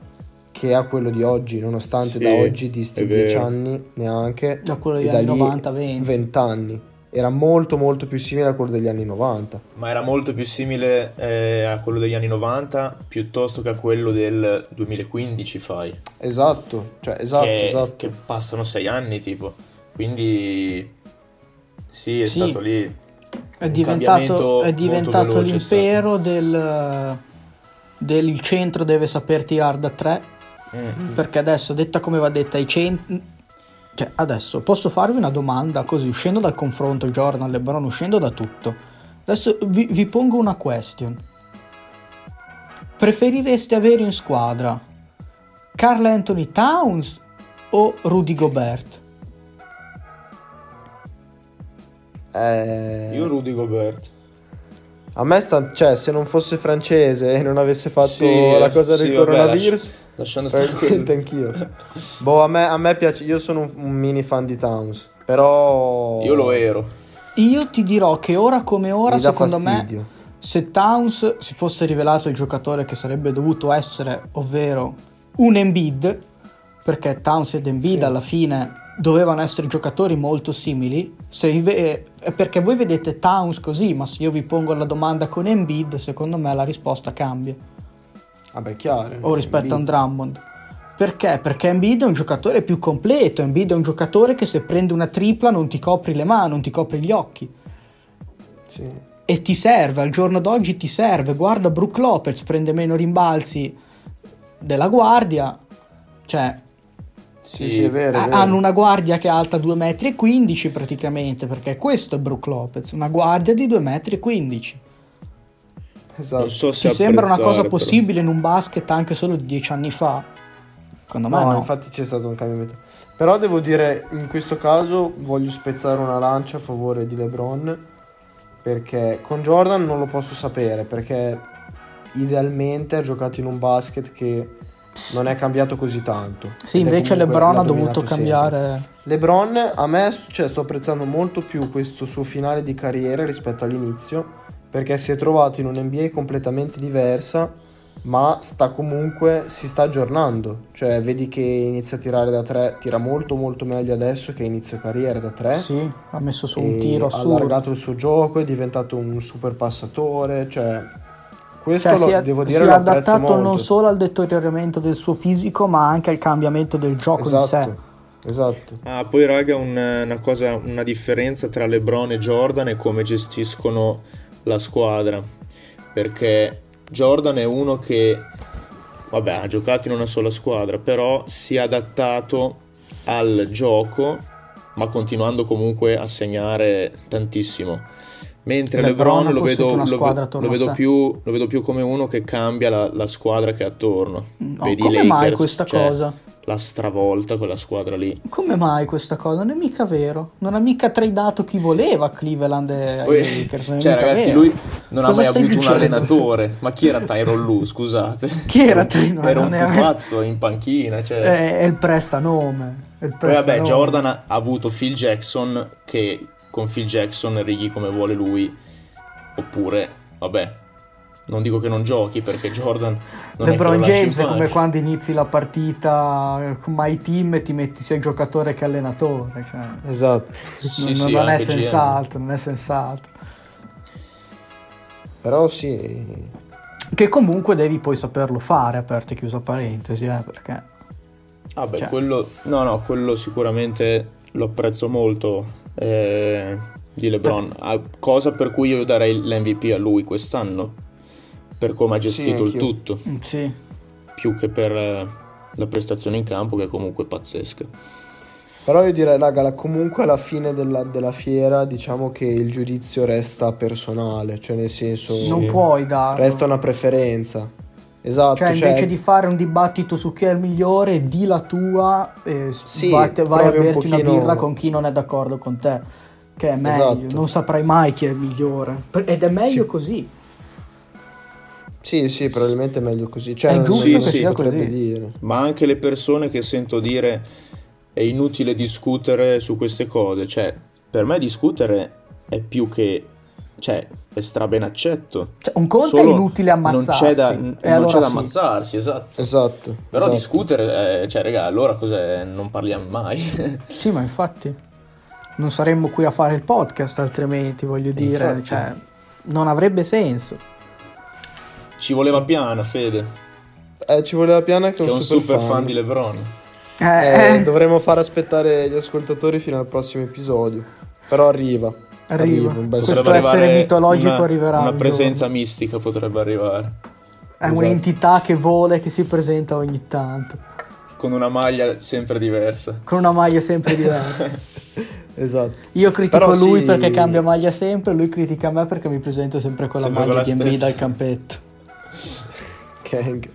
che a quello di oggi nonostante
Sì,
da oggi disti
è
10
vero.
anni neanche
Da quello degli anni
lì
90, 20.
20 anni era molto molto più simile a quello degli anni 90
Ma era molto più simile eh, a quello degli anni 90 piuttosto che a quello del 2015, fai.
esatto cioè esatto
che,
esatto
che passano sei anni, tipo. Quindi, sì, è
Sì.
stato lì.
È diventato, è diventato l'impero del, del il centro deve saper tirare da tre.
Mm.
Perché adesso, detta come va detta, i centri. Cioè, adesso posso farvi una domanda così, uscendo dal confronto Jordan, LeBron, uscendo da tutto. Adesso vi, vi pongo una question. Preferireste avere in squadra Carl Anthony Towns o Rudy Gobert?
Eh,
Io Rudy Gobert.
a me sta cioè se non fosse francese e non avesse fatto
Sì,
la cosa del
sì, vabbè,
coronavirus
Lasciando stare
probabilmente
quello.
anch'io boh a me, a me piace io sono un, un mini fan di Towns però
Io lo ero.
Io ti dirò che ora come ora, secondo me, se Towns si fosse rivelato il giocatore che sarebbe dovuto essere, ovvero un Embiid, perché Towns ed Embiid
Sì.
alla fine dovevano essere giocatori molto simili, ve- perché voi vedete Towns così, ma se io vi pongo la domanda con Embiid, secondo me la risposta cambia,
vabbè chiaro
o rispetto a un. Drummond. Perché? Perché Embiid è un giocatore più completo, Embiid è un giocatore che se prende una tripla non ti copri le mani, non ti copri gli occhi.
sì.
E ti serve, al giorno d'oggi ti serve. Guarda Brook Lopez, prende meno rimbalzi della guardia. Cioè,
Sì, sì, è vero, è vero.
hanno una guardia che è alta 2,15 m praticamente, perché questo è Brook Lopez, una guardia di 2,15 m.
Esatto.
Non so se
Ti sembra una cosa
però.
possibile in un basket anche solo di 10 anni fa? Secondo me
No,
no.
infatti c'è stato un cambiamento. Però devo dire, in questo caso voglio spezzare una lancia a favore di LeBron perché con Jordan non lo posso sapere perché idealmente ha giocato in un basket che non è cambiato così tanto.
Sì, invece LeBron ha dovuto cambiare.
sempre. LeBron a me cioè, sto apprezzando molto più questo suo finale di carriera rispetto all'inizio perché si è trovato in un NBA completamente diversa ma sta comunque si sta aggiornando cioè vedi che inizia a tirare da tre tira molto molto meglio adesso che inizio carriera da tre
Sì, ha messo su un
e
tiro
ha
assurdo.
allargato il suo gioco è diventato un super passatore cioè questo
Cioè,
lo,
si è,
devo
si
dire
è
lo apprezzo
adattato
molto
non solo al deterioramento del suo fisico, ma anche al cambiamento del gioco in sé.
esatto esatto
Ah, poi raga, un- una cosa, una differenza tra LeBron e Jordan è come gestiscono la squadra. Perché Jordan è uno che, vabbè, ha giocato in una sola squadra, però si è adattato al gioco, ma continuando comunque a segnare tantissimo. Mentre
LeBron
LeBron, lo, vedo, lo-
attorno
lo vedo più, lo vedo più come uno che cambia la, la squadra che ha attorno.
No,
Vedi
come mai
Lakers,
questa
cioè,
cosa?
La stravolta quella squadra lì.
Come mai questa cosa? Non è mica vero. Non ha mica tradato chi voleva Cleveland e
Poi-
Lakers. è
cioè, ragazzi,
vero.
lui non
Cosa
ha mai avuto un
dicendo?
allenatore. Ma chi era Tyron Lu? Scusate.
Chi era Tyronn?
Era un pupazzo in panchina. Cioè.
È, è il prestanome. È il
Poi, vabbè,
prestanome.
Jordan ha avuto Phil Jackson. Che con Phil Jackson righi come vuole lui. Oppure, vabbè, non dico che non giochi perché Jordan. Non
LeBron James è come quando inizi la partita con My Team e ti metti sia giocatore che allenatore. Cioè,
esatto
Sì,
non,
sì,
non è sensato, non è sensato.
però sì
Che comunque devi poi saperlo fare, aperta e chiusa parentesi, eh, perché...
Ah, beh,
Cioè-
quello. No, no, quello sicuramente lo apprezzo molto. Eh, di LeBron. Ah, cosa per cui io darei l'MVP a lui quest'anno. Per come ha gestito il
anch'io.
tutto.
mm, Sì,
Più che per eh, la prestazione in campo, che è comunque pazzesca.
Però io direi, raga, comunque alla fine della, della fiera diciamo che il giudizio resta personale, cioè nel senso
non puoi darlo.
resta una preferenza. Esatto,
Cioè,
cioè,
invece di fare un dibattito su chi è il migliore, di la tua e
Sì,
vai, vai a
provi un
berti una
pochino-
birra con chi non è d'accordo con te, che è meglio.
Esatto.
Non saprai mai chi è il migliore. Ed è meglio
Sì.
così.
Sì, sì, probabilmente è meglio così. Cioè,
È giusto
non
che
si
sia
così.
dire.
Ma anche le persone che sento dire è inutile discutere su queste cose. Cioè, per me discutere è più che... Cioè, è straben accetto.
Cioè, un conto è
Solo
inutile ammazzarsi.
Non c'è da,
e
non
allora
c'è da
sì.
ammazzarsi, esatto.
Esatto.
Però
esatto.
discutere, eh, cioè, raga, allora cos'è? Non parliamo mai.
Sì, ma infatti non saremmo qui a fare il podcast altrimenti, voglio dire,
Infatti.
cioè, non avrebbe senso.
Ci voleva piano, Fede,
Eh, ci voleva Piana che
che
è
è
un
un
super,
fan di LeBron.
Eh,
Eh,
eh,
dovremmo far aspettare gli ascoltatori fino al prossimo episodio. Però arriva.
Arriva.
un bel
Questo essere mitologico
una,
arriverà.
Una
un
presenza
giorno.
mistica potrebbe arrivare.
È
Esatto.
un'entità che vola e che si presenta ogni tanto,
Con una maglia sempre diversa.
con una maglia sempre diversa.
Esatto.
Io critico
Però
lui
sì.
perché cambia maglia sempre, lui critica me perché mi presento sempre con la
Sempre
maglia di Embiid
stessa.
al campetto.
Gang.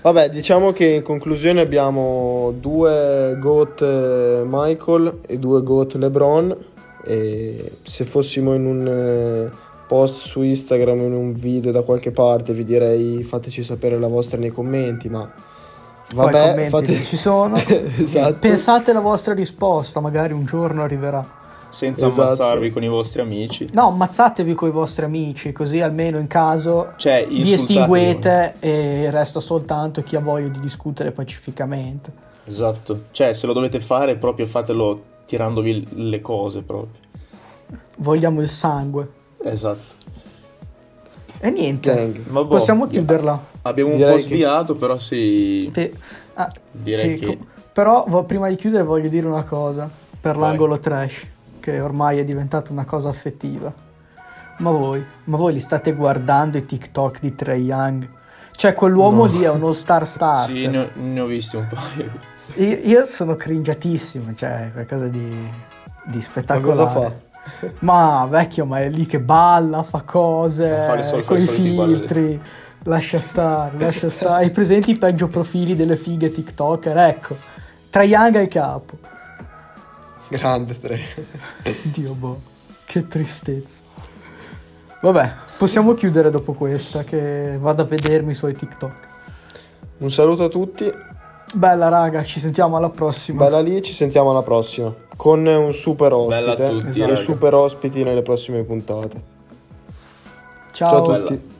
Vabbè, diciamo che in conclusione abbiamo due GOAT eh, Michael e due GOAT LeBron. E se fossimo in un eh, post su Instagram o in un video da qualche parte, vi direi fateci sapere la vostra nei commenti. Ma vabbè,
commenti
fate...
ci sono.
esatto.
Pensate la vostra risposta, magari un giorno arriverà.
Senza
Esatto.
ammazzarvi con i vostri amici.
No, ammazzatevi con i vostri amici, così almeno in caso
Cioè,
vi estinguete e resta soltanto chi ha voglia di discutere pacificamente.
Esatto. Cioè, se lo dovete fare, proprio fatelo tirandovi le cose proprio.
Vogliamo il sangue.
Esatto.
E niente,
boh,
possiamo chiuderla.
Abbiamo un
Direi
po'
che-
sviato, però sì.
Te- ah,
Direi
sì,
che...
Però vo- prima di chiudere voglio dire una cosa per
Vai.
l'angolo trash, che ormai è diventata una cosa affettiva. Ma voi, ma voi li state guardando i TikTok di Trey Young? Cioè, quell'uomo
No.
lì è uno star starter.
Sì, ne ho, ne ho visti un paio.
Io, io sono cringiatissimo, cioè qualcosa di, di
Ma
spettacolare.
cosa fa?
Ma vecchio, ma è lì che balla, fa cose con
i
filtri. Lascia stare, lascia stare. Hai presenti i peggio profili delle fighe TikToker? Ecco, Trae Young al capo.
Grande tre.
Dio boh, che tristezza. Vabbè, possiamo chiudere dopo questa che vado a vedermi i suoi TikTok.
Un saluto a tutti.
Bella raga, ci sentiamo alla prossima.
Bella lì, ci sentiamo alla prossima. Con un super
Bella a
ospite.
tutti,
e
raga.
super ospiti nelle prossime puntate.
Ciao.
Ciao a
Bella.
tutti.